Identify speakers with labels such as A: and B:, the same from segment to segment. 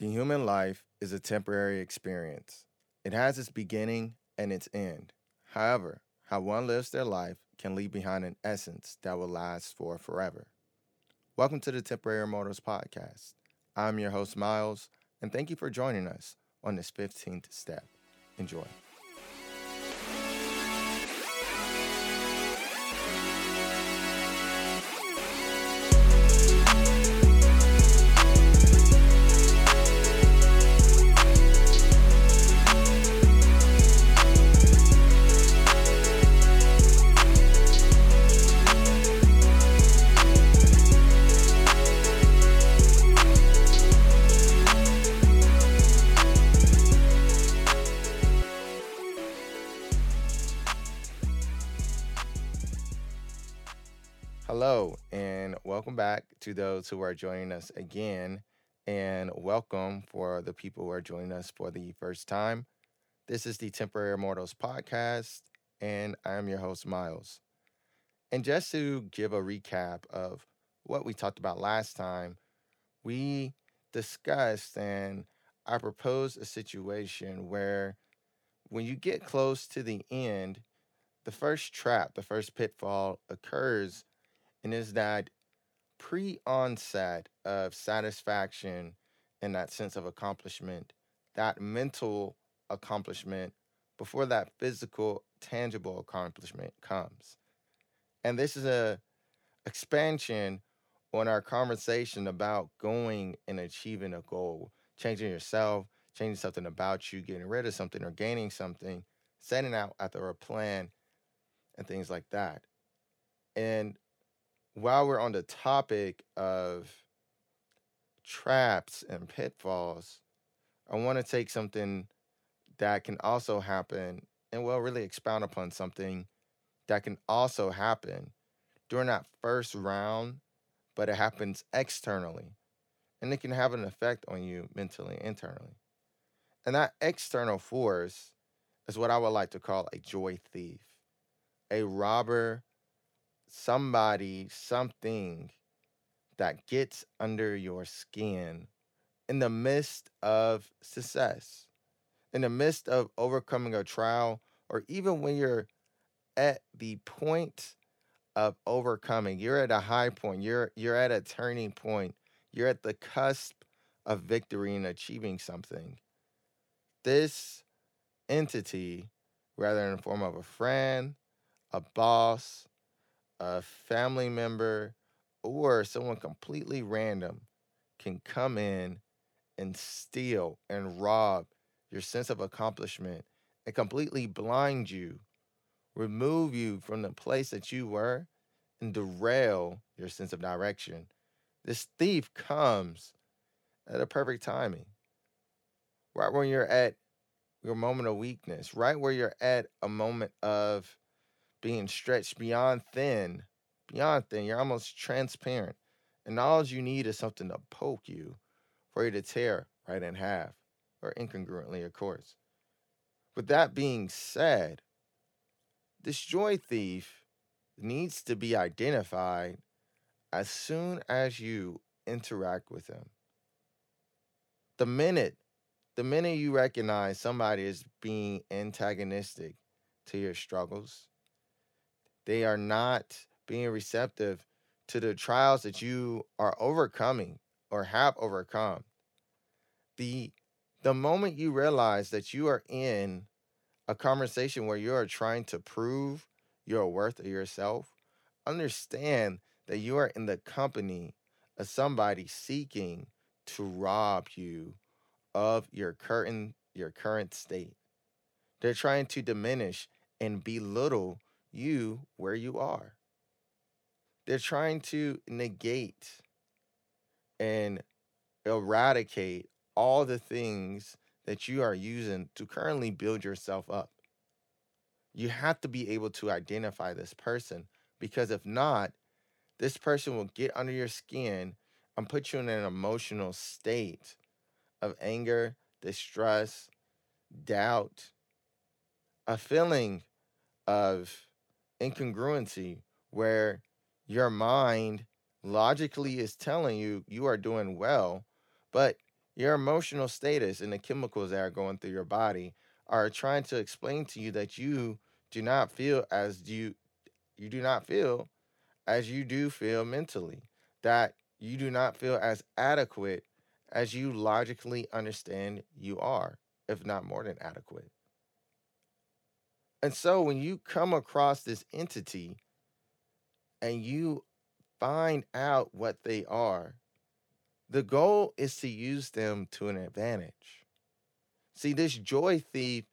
A: The human life is a temporary experience. It has its beginning and its end. However, how one lives their life can leave behind an essence that will last for forever. Welcome to the Temporary Immortals Podcast. I'm your host, Miles, and thank you for joining us on this 15th step. Enjoy. To those who are joining us again. And welcome for the people who are joining us for the first time. This is the Temporary Immortals podcast, and I am your host, Miles. And just to give a recap of what we talked about last time, we discussed and I proposed a situation where when you get close to the end, the first trap, the first pitfall occurs and is that pre onset of satisfaction and that sense of accomplishment, that mental accomplishment before that physical, tangible accomplishment comes. And this is a expansion on our conversation about going and achieving a goal, changing yourself, changing something about you, getting rid of something or gaining something, setting out after a plan, and things like that. And while we're on the topic of traps and pitfalls, I want to take something that can also happen and well really expound upon something that can also happen during that first round, but it happens externally. And it can have an effect on you mentally internally. And that external force is what I would like to call a joy thief, a robber somebody, something that gets under your skin in the midst of success, in the midst of overcoming a trial, or even when you're at the point of overcoming, you're at a high point, you're you're at a turning point, you're at the cusp of victory and achieving something. This entity, rather in the form of a friend, a boss, a family member, or someone completely random can come in and steal and rob your sense of accomplishment and completely blind you, remove you from the place that you were, and derail your sense of direction. This thief comes at a perfect timing, right when you're at your moment of weakness, right where you're at a moment of being stretched beyond thin, beyond thin. You're almost transparent. And all you need is something to poke you for you to tear right in half, or incongruently, of course. With that being said, this joy thief needs to be identified as soon as you interact with him. The minute, the minute you recognize somebody is being antagonistic to your struggles, they are not being receptive to the trials that you are overcoming or have overcome. The the moment you realize that you are in a conversation where you are trying to prove your worth of yourself, understand that you are in the company of somebody seeking to rob you of your current your current state. They're trying to diminish and belittle you where you are. They're trying to negate and eradicate all the things that you are using to currently build yourself up. You have to be able to identify this person because if not, this person will get under your skin and put you in an emotional state of anger, distress, doubt, a feeling of incongruency where your mind logically is telling you you are doing well, but Your emotional status and the chemicals that are going through your body are trying to explain to you that you do not feel as you you do not feel as you do feel mentally. That you do not feel as adequate as you logically understand you are, if not more than adequate. And so when you come across this entity and you find out what they are, the goal is to use them to an advantage. See, this joy thief,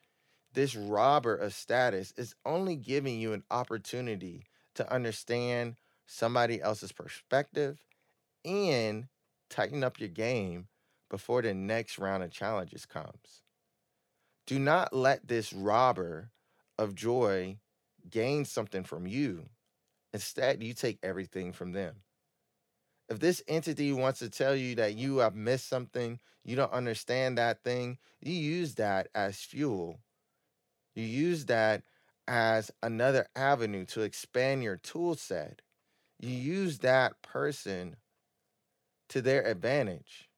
A: this robber of status, is only giving you an opportunity to understand somebody else's perspective and tighten up your game before the next round of challenges comes. Do not let this robber of joy gain something from you. Instead, you take everything from them. If this entity wants to tell you that you have missed something, you don't understand that thing, you use that as fuel. You use that as another avenue to expand your tool set. You use that person to their advantage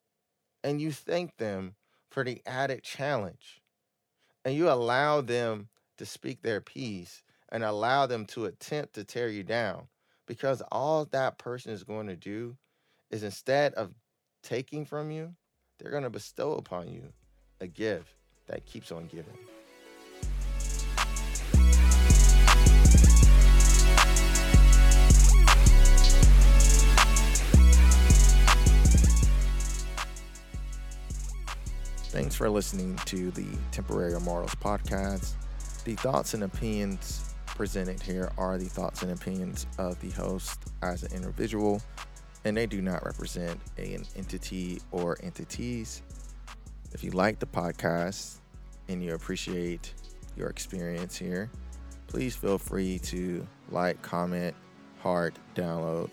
A: and you thank them for the added challenge and you allow them to speak their piece and allow them to attempt to tear you down because all that person is going to do is instead of taking from you, they're going to bestow upon you a gift that keeps on giving. Thanks for listening to the Temporary Immortals podcast. The thoughts and opinions presented here are the thoughts and opinions of the host as an individual, and they do not represent an entity or entities. If you like the podcast and you appreciate your experience here, please feel free to like, comment, heart, download,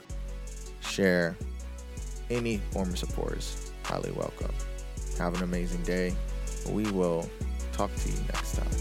A: share. Any form of support is highly welcome. Have an amazing day. We will talk to you next time.